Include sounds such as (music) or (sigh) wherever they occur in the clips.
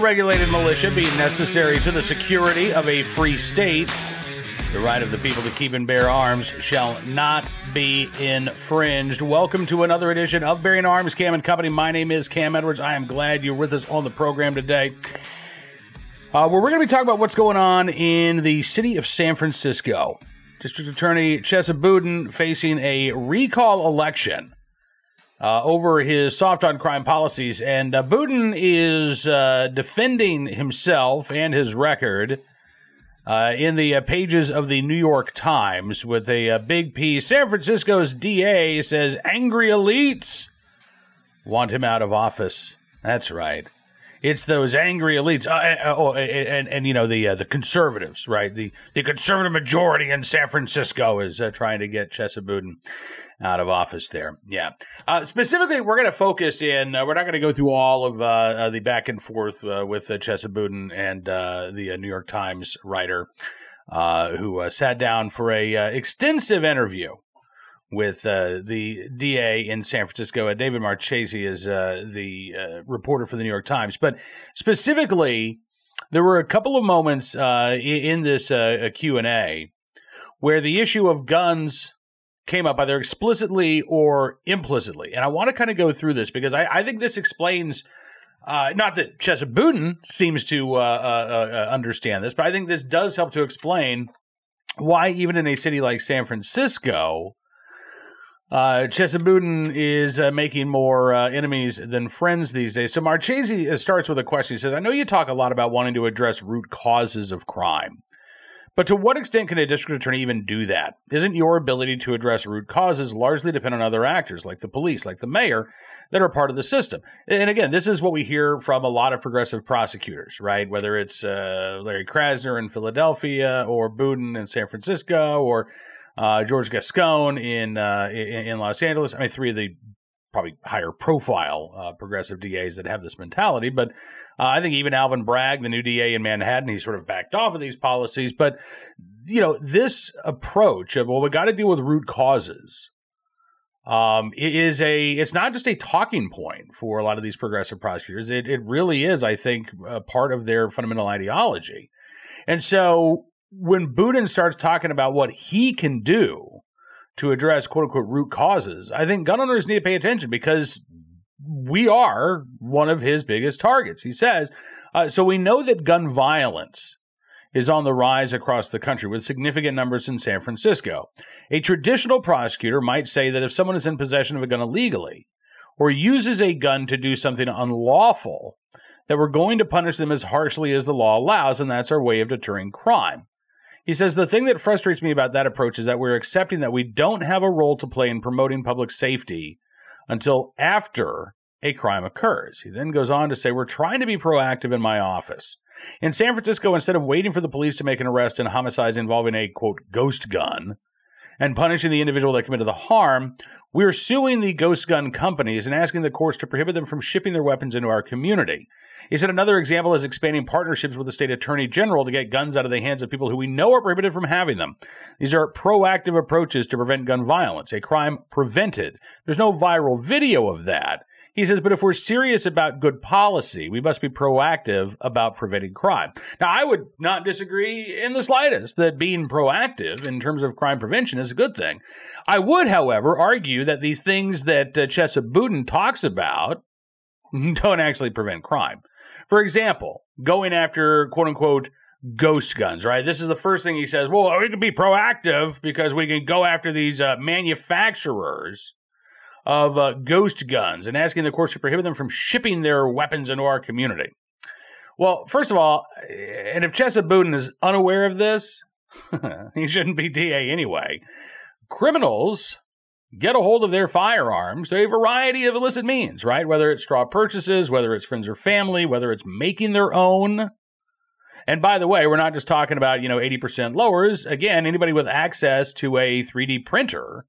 regulated militia being necessary to the security of a free state, the right of the people to keep and bear arms shall not be infringed. Welcome to another edition of Bearing Arms Cam and Company. My name is Cam Edwards. I am glad you're with us on the program today. Uh, where we're going to be talking about what's going on in the city of San Francisco. District Attorney Chesa Boudin facing a recall election uh, over his soft on crime policies. And uh, is uh, defending himself and his record uh, in the uh, pages of the New York Times with a, a uh, big piece. San Francisco's DA says angry elites want him out of office. That's right. It's those angry elites, uh, uh, oh, and, and, you know the uh, the conservatives, right? The the conservative majority in San Francisco is uh, trying to get Chesa Boudin out of office. There, yeah. Uh, specifically, we're going to focus in. Uh, we're not going to go through all of the back and forth with uh, Chesa Boudin and the New York Times writer who sat down for a extensive interview with uh, the DA in San Francisco. Uh, David Marchese is uh, the uh, reporter for the New York Times. But specifically, there were a couple of moments uh, in this uh, Q&A where the issue of guns came up either explicitly or implicitly. And I want to kind of go through this because I, I think this explains – uh, not that Chesa Boudin seems to uh, uh, understand this, but I think this does help to explain why, even in a city like San Francisco, uh, Chesa Boudin is uh, making more uh, enemies than friends these days. So Marchese uh, starts with a question. He says, I know you talk a lot about wanting to address root causes of crime. But to what extent can a district attorney even do that? Isn't your ability to address root causes largely dependent on other actors, like the police, like the mayor, that are part of the system? And again, this is what we hear from a lot of progressive prosecutors, right? Whether it's uh, Larry Krasner in Philadelphia or Boudin in San Francisco or uh, George Gascon in, uh, in, in Los Angeles. I mean, three of the probably higher profile uh, progressive DAs that have this mentality. But uh, I think even Alvin Bragg, the new DA in Manhattan, he sort of backed off of these policies. But you know, this approach of well, we got to deal with root causes. Um, it is a it's not just a talking point for a lot of these progressive prosecutors. It it really is, I think, a part of their fundamental ideology. And so when Boudin starts talking about what he can do to address quote unquote root causes, I think gun owners need to pay attention because we are one of his biggest targets. He says, uh, so we know that gun violence is on the rise across the country with significant numbers in San Francisco. A traditional prosecutor might say that if someone is in possession of a gun illegally or uses a gun to do something unlawful, that we're going to punish them as harshly as the law allows, and that's our way of deterring crime. He says the thing that frustrates me about that approach is that we're accepting that we don't have a role to play in promoting public safety until after a crime occurs. He then goes on to say, We're trying to be proactive in my office. In San Francisco, instead of waiting for the police to make an arrest in homicides involving a quote ghost gun and punishing the individual that committed the harm, we're suing the ghost gun companies and asking the courts to prohibit them from shipping their weapons into our community. He said another example is expanding partnerships with the state attorney general to get guns out of the hands of people who we know are prohibited from having them. These are proactive approaches to prevent gun violence, a crime prevented. There's no viral video of that. He says, but if we're serious about good policy, we must be proactive about preventing crime. Now, I would not disagree in the slightest that being proactive in terms of crime prevention is a good thing. I would, however, argue that the things that uh, Chesa Boudin talks about (laughs) don't actually prevent crime. For example, going after quote unquote ghost guns, right? This is the first thing he says. Well, we can be proactive because we can go after these uh, manufacturers of uh, ghost guns and asking the courts to prohibit them from shipping their weapons into our community. Well, first of all, and if Chesa Boudin is unaware of this, (laughs) he shouldn't be DA anyway. Criminals get a hold of their firearms through a variety of illicit means, right? Whether it's straw purchases, whether it's friends or family, whether it's making their own. And by the way, we're not just talking about, you know, 80% lowers. Again, anybody with access to a 3D printer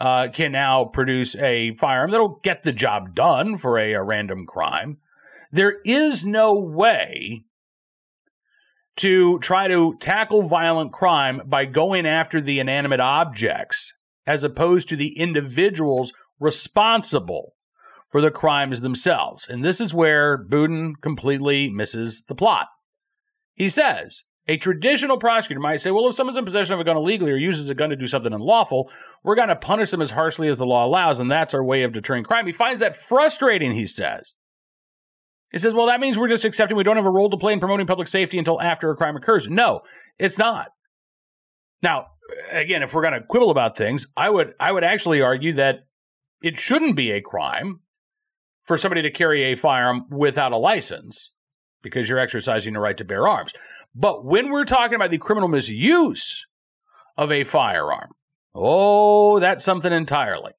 uh, can now produce a firearm that'll get the job done for a, a random crime. There is no way to try to tackle violent crime by going after the inanimate objects as opposed to the individuals responsible for the crimes themselves. And this is where Boudin completely misses the plot. He says, a traditional prosecutor might say, well, if someone's in possession of a gun illegally or uses a gun to do something unlawful, we're going to punish them as harshly as the law allows, and that's our way of deterring crime. He finds that frustrating, he says. He says, well, that means we're just accepting we don't have a role to play in promoting public safety until after a crime occurs. No, it's not. Now, again, if we're going to quibble about things, I would I would actually argue that it shouldn't be a crime for somebody to carry a firearm without a license because you're exercising the right to bear arms. But when we're talking about the criminal misuse of a firearm, oh, that's something entirely.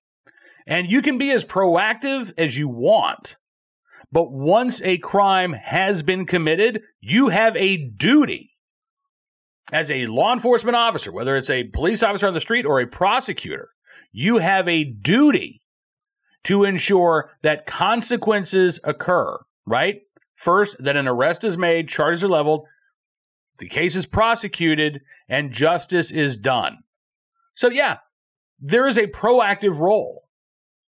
And you can be as proactive as you want. But once a crime has been committed, you have a duty as a law enforcement officer, whether it's a police officer on the street or a prosecutor, you have a duty to ensure that consequences occur, right? First, that an arrest is made, charges are leveled, the case is prosecuted, and justice is done. So, yeah, there is a proactive role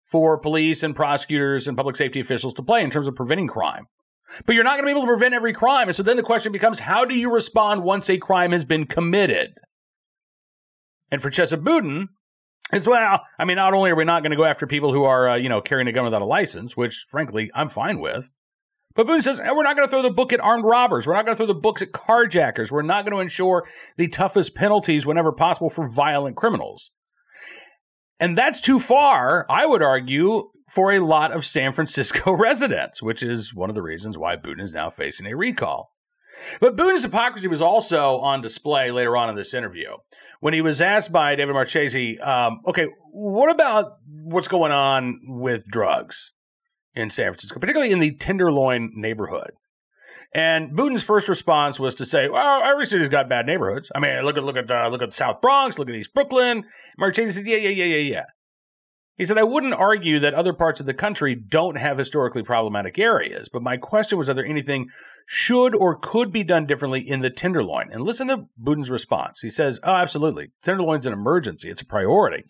for police and prosecutors and public safety officials to play in terms of preventing crime. But you're not going to be able to prevent every crime. And so then the question becomes how do you respond once a crime has been committed? And for Chesa Boudin, it's well, I mean, not only are we not going to go after people who are, uh, you know, carrying a gun without a license, which frankly I'm fine with, but Boudin says we're not going to throw the book at armed robbers. We're not going to throw the books at carjackers. We're not going to ensure the toughest penalties whenever possible for violent criminals. And that's too far, I would argue, for a lot of San Francisco (laughs) residents, which is one of the reasons why Boudin is now facing a recall. But Boudin's hypocrisy was also on display later on in this interview when he was asked by David Marchese, um, okay, what about what's going on with drugs in San Francisco, particularly in the Tenderloin neighborhood? And Boudin's first response was to say, "Well, every city's got bad neighborhoods. I mean, look at look at uh, look at the South Bronx, look at East Brooklyn." Marchese said, "Yeah, yeah, yeah, yeah, yeah." He said, I wouldn't argue that other parts of the country don't have historically problematic areas, but my question was whether anything should or could be done differently in the Tenderloin. And listen to Boudin's response. He says, Oh, absolutely. Tenderloin's an emergency, it's a priority.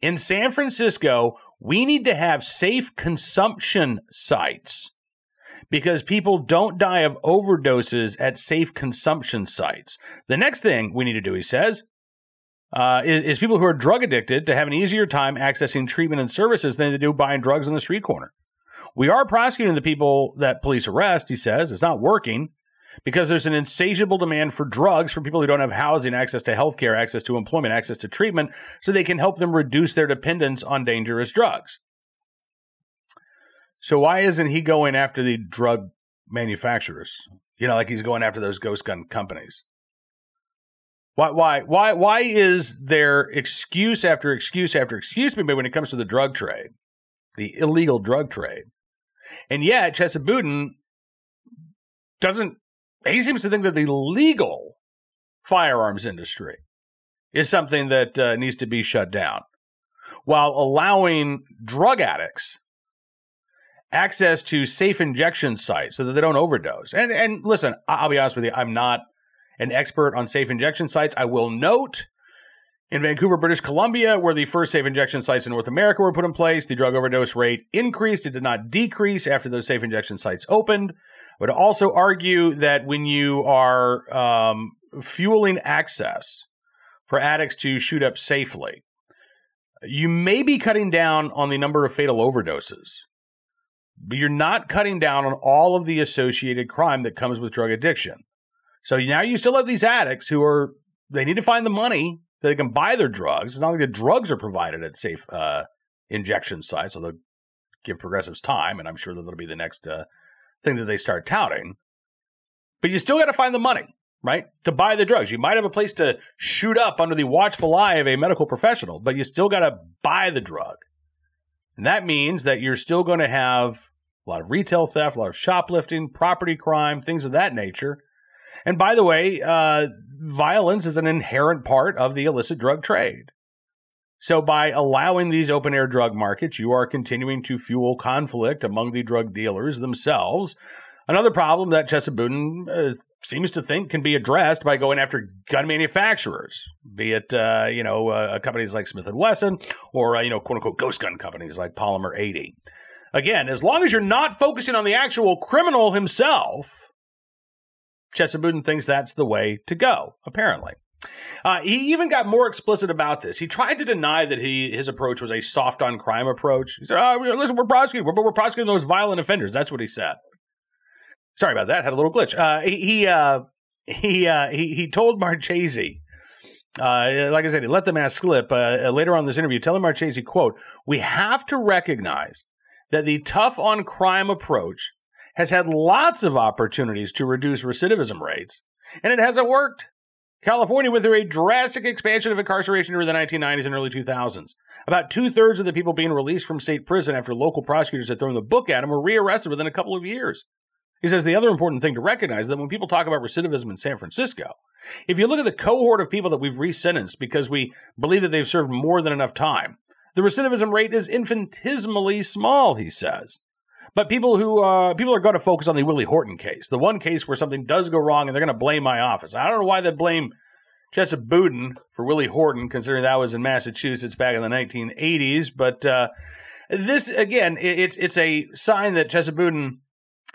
In San Francisco, we need to have safe consumption sites because people don't die of overdoses at safe consumption sites. The next thing we need to do, he says, uh, is, is people who are drug addicted to have an easier time accessing treatment and services than they do buying drugs on the street corner. We are prosecuting the people that police arrest, he says. It's not working because there's an insatiable demand for drugs for people who don't have housing, access to health care, access to employment, access to treatment, so they can help them reduce their dependence on dangerous drugs. So, why isn't he going after the drug manufacturers? You know, like he's going after those ghost gun companies. Why, why, why, why is there excuse after excuse after excuse me when it comes to the drug trade, the illegal drug trade? And yet, Chesa Boudin doesn't, he seems to think that the legal firearms industry is something that uh, needs to be shut down while allowing drug addicts access to safe injection sites so that they don't overdose. And and listen, I'll be honest with you, I'm not an expert on safe injection sites. I will note in Vancouver, British Columbia, where the first safe injection sites in North America were put in place, the drug overdose rate increased. It did not decrease after those safe injection sites opened. I would also argue that when you are um, fueling access for addicts to shoot up safely, you may be cutting down on the number of fatal overdoses, but you're not cutting down on all of the associated crime that comes with drug addiction. So now you still have these addicts who are they need to find the money that they can buy their drugs. It's not like the drugs are provided at safe uh, injection sites, so they'll give progressives time, and I'm sure that that'll be the next uh, thing that they start touting. But you still got to find the money, right, to buy the drugs. You might have a place to shoot up under the watchful eye of a medical professional, but you still got to buy the drug. And that means that you're still going to have a lot of retail theft, a lot of shoplifting, property crime, things of that nature. And by the way, uh, violence is an inherent part of the illicit drug trade. So, by allowing these open air drug markets, you are continuing to fuel conflict among the drug dealers themselves. Another problem that Chesa Boudin uh, seems to think can be addressed by going after gun manufacturers, be it uh, you know uh, companies like Smith and Wesson or uh, you know quote unquote ghost gun companies like Polymer 80. again, as long as you're not focusing on the actual criminal himself, Chesa thinks that's the way to go, apparently. Uh, he even got more explicit about this. He tried to deny that he his approach was a soft on crime approach. He said, oh, "Listen, we're prosecuting, we're, we're prosecuting those violent offenders." That's what he said. Sorry about that. Had a little glitch. Uh, he he uh, he, uh, he he told Marchese. Uh, like I said, he let the mask slip. Uh, later on this interview, telling Marchese, quote, We have to recognize that the tough on crime approach has had lots of opportunities to reduce recidivism rates, and it hasn't worked. California went through a drastic expansion of incarceration during the 1990s and early 2000s. About two thirds of the people being released from state prison after local prosecutors had thrown the book at them were rearrested within a couple of years. He says the other important thing to recognize is that when people talk about recidivism in San Francisco, if you look at the cohort of people that we've resentenced because we believe that they've served more than enough time, the recidivism rate is infinitesimally small, he says. But people who uh, people are going to focus on the Willie Horton case, the one case where something does go wrong, and they're going to blame my office. I don't know why they blame Chesa Boudin for Willie Horton, considering that was in Massachusetts back in the 1980s. But uh, this again, it, it's it's a sign that Chesa Boudin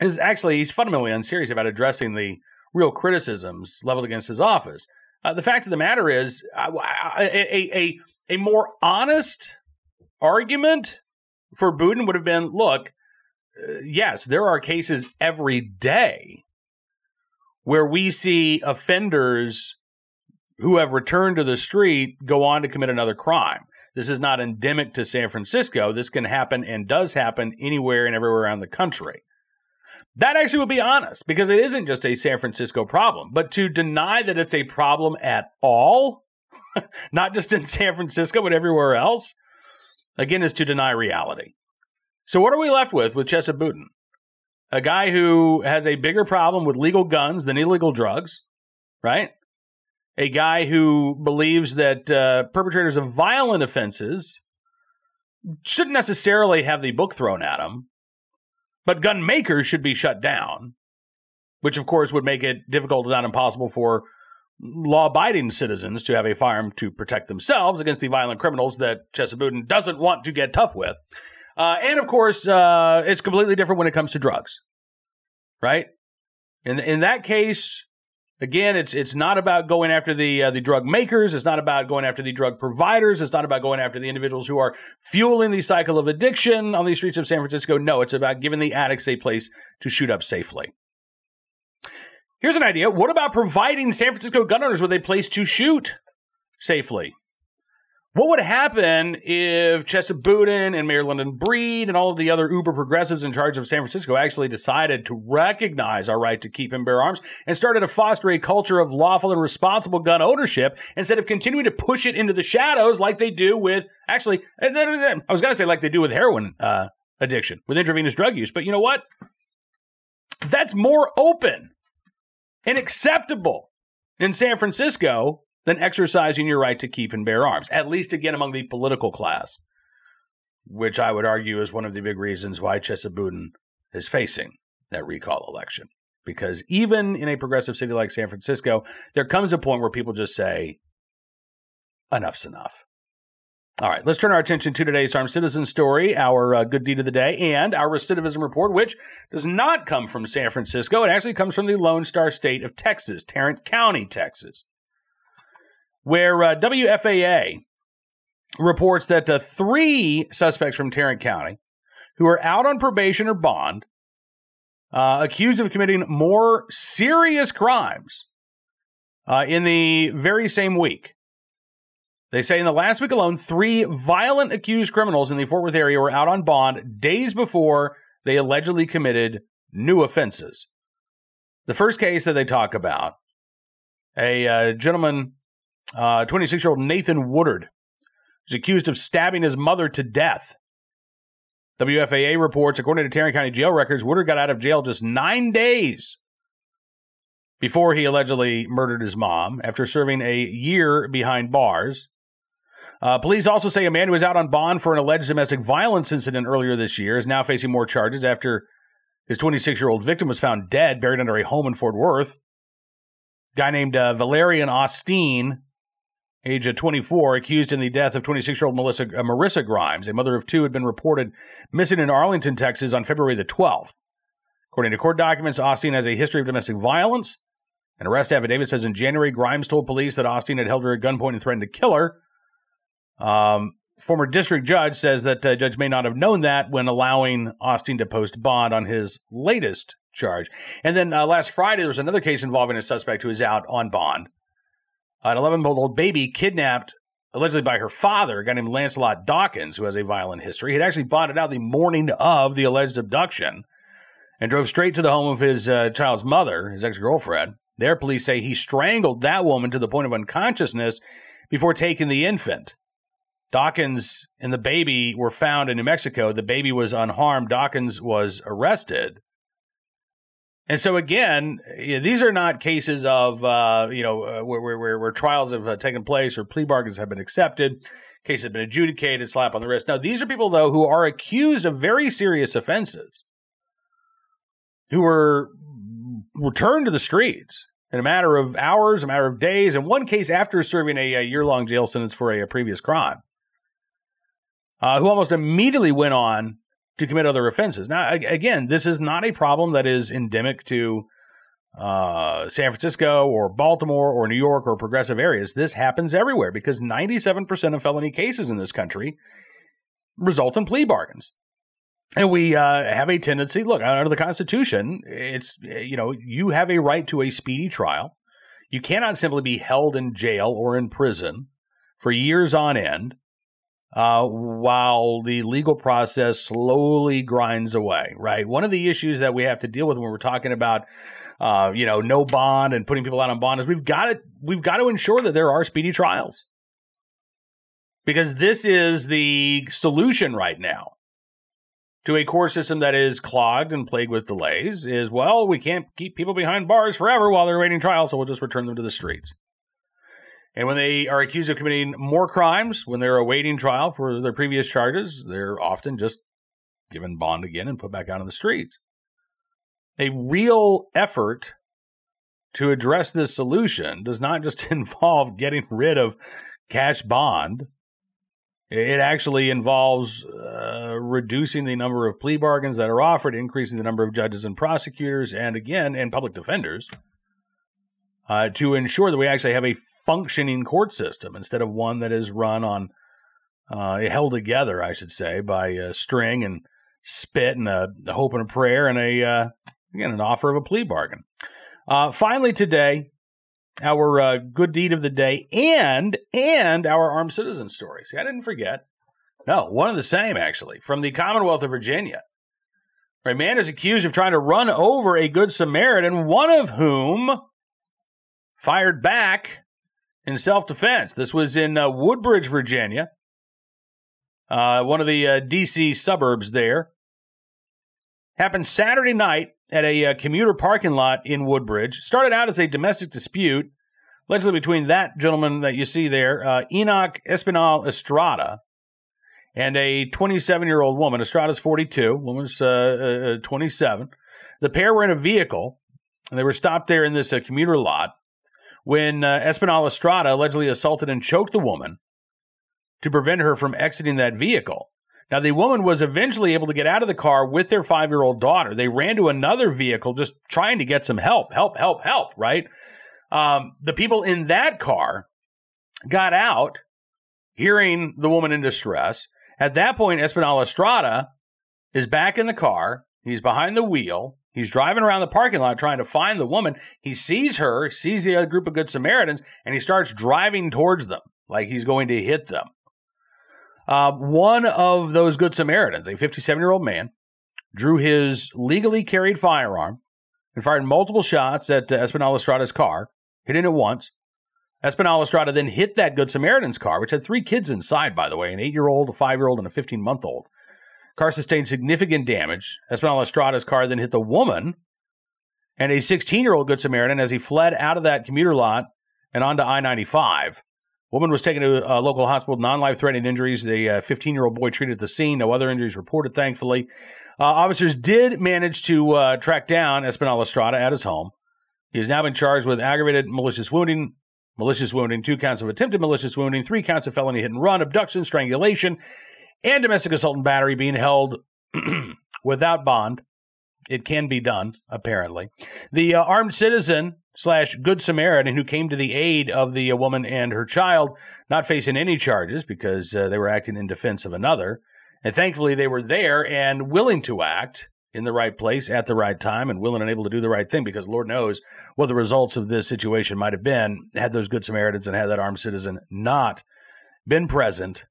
is actually he's fundamentally unserious about addressing the real criticisms leveled against his office. Uh, the fact of the matter is, a, a, a more honest argument for Boudin would have been look, yes, there are cases every day where we see offenders who have returned to the street go on to commit another crime. This is not endemic to San Francisco. This can happen and does happen anywhere and everywhere around the country. That actually would be honest because it isn't just a San Francisco problem. But to deny that it's a problem at all, (laughs) not just in San Francisco, but everywhere else, again, is to deny reality. So, what are we left with with Chesa Boudin? A guy who has a bigger problem with legal guns than illegal drugs, right? A guy who believes that uh, perpetrators of violent offenses shouldn't necessarily have the book thrown at them, but gun makers should be shut down, which of course would make it difficult, if not impossible, for law abiding citizens to have a firearm to protect themselves against the violent criminals that Chesa Boudin doesn't want to get tough with. Uh, and of course, uh, it's completely different when it comes to drugs, right? In in that case, again, it's it's not about going after the uh, the drug makers. It's not about going after the drug providers. It's not about going after the individuals who are fueling the cycle of addiction on the streets of San Francisco. No, it's about giving the addicts a place to shoot up safely. Here's an idea. What about providing San Francisco gun owners with a place to shoot safely? What would happen if Chesa and Mayor London Breed and all of the other uber progressives in charge of San Francisco actually decided to recognize our right to keep and bear arms and started to foster a culture of lawful and responsible gun ownership instead of continuing to push it into the shadows like they do with, actually, eh, eh, eh, I was going to say like they do with heroin uh, addiction, with intravenous drug use. But you know what? That's more open and acceptable in San Francisco than exercising your right to keep and bear arms, at least again among the political class, which I would argue is one of the big reasons why Chesa Boudin is facing that recall election. Because even in a progressive city like San Francisco, there comes a point where people just say, enough's enough. All right, let's turn our attention to today's Armed Citizen story, our uh, good deed of the day, and our recidivism report, which does not come from San Francisco. It actually comes from the Lone Star State of Texas, Tarrant County, Texas, where uh, WFAA reports that uh, three suspects from Tarrant County who are out on probation or bond, uh, accused of committing more serious crimes uh, in the very same week they say in the last week alone, three violent accused criminals in the Fort Worth area were out on bond days before they allegedly committed new offenses. The first case that they talk about, a uh, gentleman, 26 uh, year old Nathan Woodard, is accused of stabbing his mother to death. WFAA reports, according to Tarrant County jail records, Woodard got out of jail just nine days before he allegedly murdered his mom after serving a year behind bars. Uh, police also say a man who was out on bond for an alleged domestic violence incident earlier this year is now facing more charges after his 26 year old victim was found dead, buried under a home in Fort Worth. A Guy named uh, Valerian Austin age of 24, accused in the death of 26 year old Melissa, uh, Marissa Grimes, a mother of two, had been reported missing in Arlington, Texas on February the 12th. According to court documents, Austin has a history of domestic violence. An arrest affidavit says in January, Grimes told police that Austin had held her at gunpoint and threatened to kill her. Um, former district judge says that uh, judge may not have known that when allowing Austin to post bond on his latest charge. And then uh, last Friday, there was another case involving a suspect who is out on bond. An 11 month old baby kidnapped allegedly by her father, a guy named Lancelot Dawkins, who has a violent history. He'd actually bonded out the morning of the alleged abduction and drove straight to the home of his uh, child's mother, his ex girlfriend. There, police say he strangled that woman to the point of unconsciousness before taking the infant. Dawkins and the baby were found in New Mexico. The baby was unharmed. Dawkins was arrested. And so again, these are not cases of uh, you know uh, where, where, where, trials have uh, taken place or plea bargains have been accepted, cases have been adjudicated, slap on the wrist. Now these are people though who are accused of very serious offenses, who were returned to the streets in a matter of hours, a matter of days, in one case after serving a, a year long jail sentence for a, a previous crime, uh, who almost immediately went on to commit other offenses. Now, again, this is not a problem that is endemic to uh, San Francisco or Baltimore or New York or progressive areas. This happens everywhere because 97% of felony cases in this country result in plea bargains. And we uh, have a tendency, look, under the Constitution, it's, you know, you have a right to a speedy trial. You cannot simply be held in jail or in prison for years on end uh, while the legal process slowly grinds away, right? One of the issues that we have to deal with when we're talking about, uh, you know, no bond and putting people out on bond is we've got to we've got to ensure that there are speedy trials because this is the solution right now to a court system that is clogged and plagued with delays is well, we can't keep people behind bars forever while they're awaiting trial, so we'll just return them to the streets. And when they are accused of committing more crimes, when they're awaiting trial for their previous charges, they're often just given bond again and put back out on the streets. A real effort to address this solution does not just (laughs) involve getting rid of cash bond it actually involves uh, reducing the number of plea bargains that are offered, increasing the number of judges and prosecutors, and again, and public defenders uh, to ensure that we actually have a functioning court system instead of one that is run on, uh, held together, I should say, by a string and spit and a, hope and a prayer and a, uh, again, an offer of a plea bargain. Uh, finally, today, our uh, good deed of the day, and and our armed citizen story. See, I didn't forget. No, one of the same actually from the Commonwealth of Virginia. A man is accused of trying to run over a good Samaritan, one of whom fired back in self defense. This was in uh, Woodbridge, Virginia, uh, one of the uh, D.C. suburbs there. Happened Saturday night at a uh, commuter parking lot in Woodbridge. Started out as a domestic dispute, allegedly between that gentleman that you see there, uh, Enoch Espinal Estrada, and a 27 year old woman. Estrada's 42, woman's uh, uh, 27. The pair were in a vehicle, and they were stopped there in this commuter lot when Espinal Estrada allegedly assaulted and choked the woman to prevent her from exiting that vehicle. Now, the woman was eventually able to get out of the car with their five year old daughter. They ran to another vehicle just trying to get some help, help, help, help, right? Um, the people in that car got out, hearing the woman in distress. At that point, Espinal Estrada is back in the car. He's behind the wheel. He's driving around the parking lot trying to find the woman. He sees her, sees the group of Good Samaritans, and he starts driving towards them like he's going to hit them. Uh, one of those Good Samaritans, a 57 year old man, drew his legally carried firearm and fired multiple shots at uh, Espinal Estrada's car, hitting it once. Espinal Estrada then hit that Good Samaritan's car, which had three kids inside, by the way an eight year old, a five year old, and a 15 month old. Car sustained significant damage. Espinal Estrada's car then hit the woman and a 16 year old Good Samaritan as he fled out of that commuter lot and onto I 95. Woman was taken to a local hospital, non life threatening injuries. The 15 uh, year old boy treated at the scene. No other injuries reported, thankfully. Uh, officers did manage to uh, track down Espinal Estrada at his home. He has now been charged with aggravated malicious wounding, malicious wounding, two counts of attempted malicious wounding, three counts of felony hit and run, abduction, strangulation, and domestic assault and battery being held (clears throat) without bond. It can be done, apparently. The uh, armed citizen slash good Samaritan who came to the aid of the uh, woman and her child, not facing any charges because uh, they were acting in defense of another. And thankfully, they were there and willing to act in the right place at the right time and willing and able to do the right thing because Lord knows what the results of this situation might have been had those good Samaritans and had that armed citizen not been present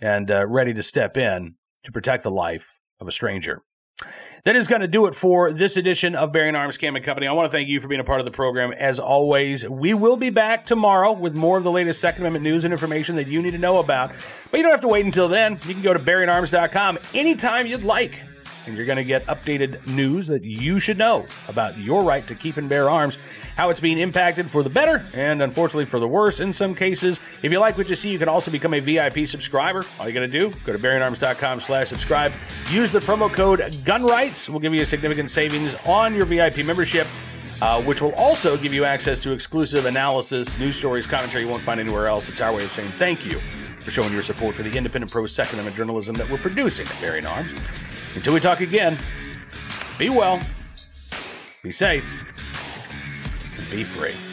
and uh, ready to step in to protect the life of a stranger. That is going to do it for this edition of Bearing Arms Cam and Company. I want to thank you for being a part of the program. As always, we will be back tomorrow with more of the latest Second Amendment news and information that you need to know about. But you don't have to wait until then. You can go to bearingarms.com anytime you'd like and you're going to get updated news that you should know about your right to keep and bear arms, how it's being impacted for the better and unfortunately for the worse in some cases. If you like what you see, you can also become a VIP subscriber. All you got to do, go to bearingarms.com slash subscribe. Use the promo code GUNRIGHTS. We'll give you a significant savings on your VIP membership. Uh, which will also give you access to exclusive analysis, news stories, commentary you won't find anywhere else. It's our way of saying thank you for showing your support for the independent pro Second Amendment journalism that we're producing at Bearing Arms. Until we talk again, be well, be safe, and be free.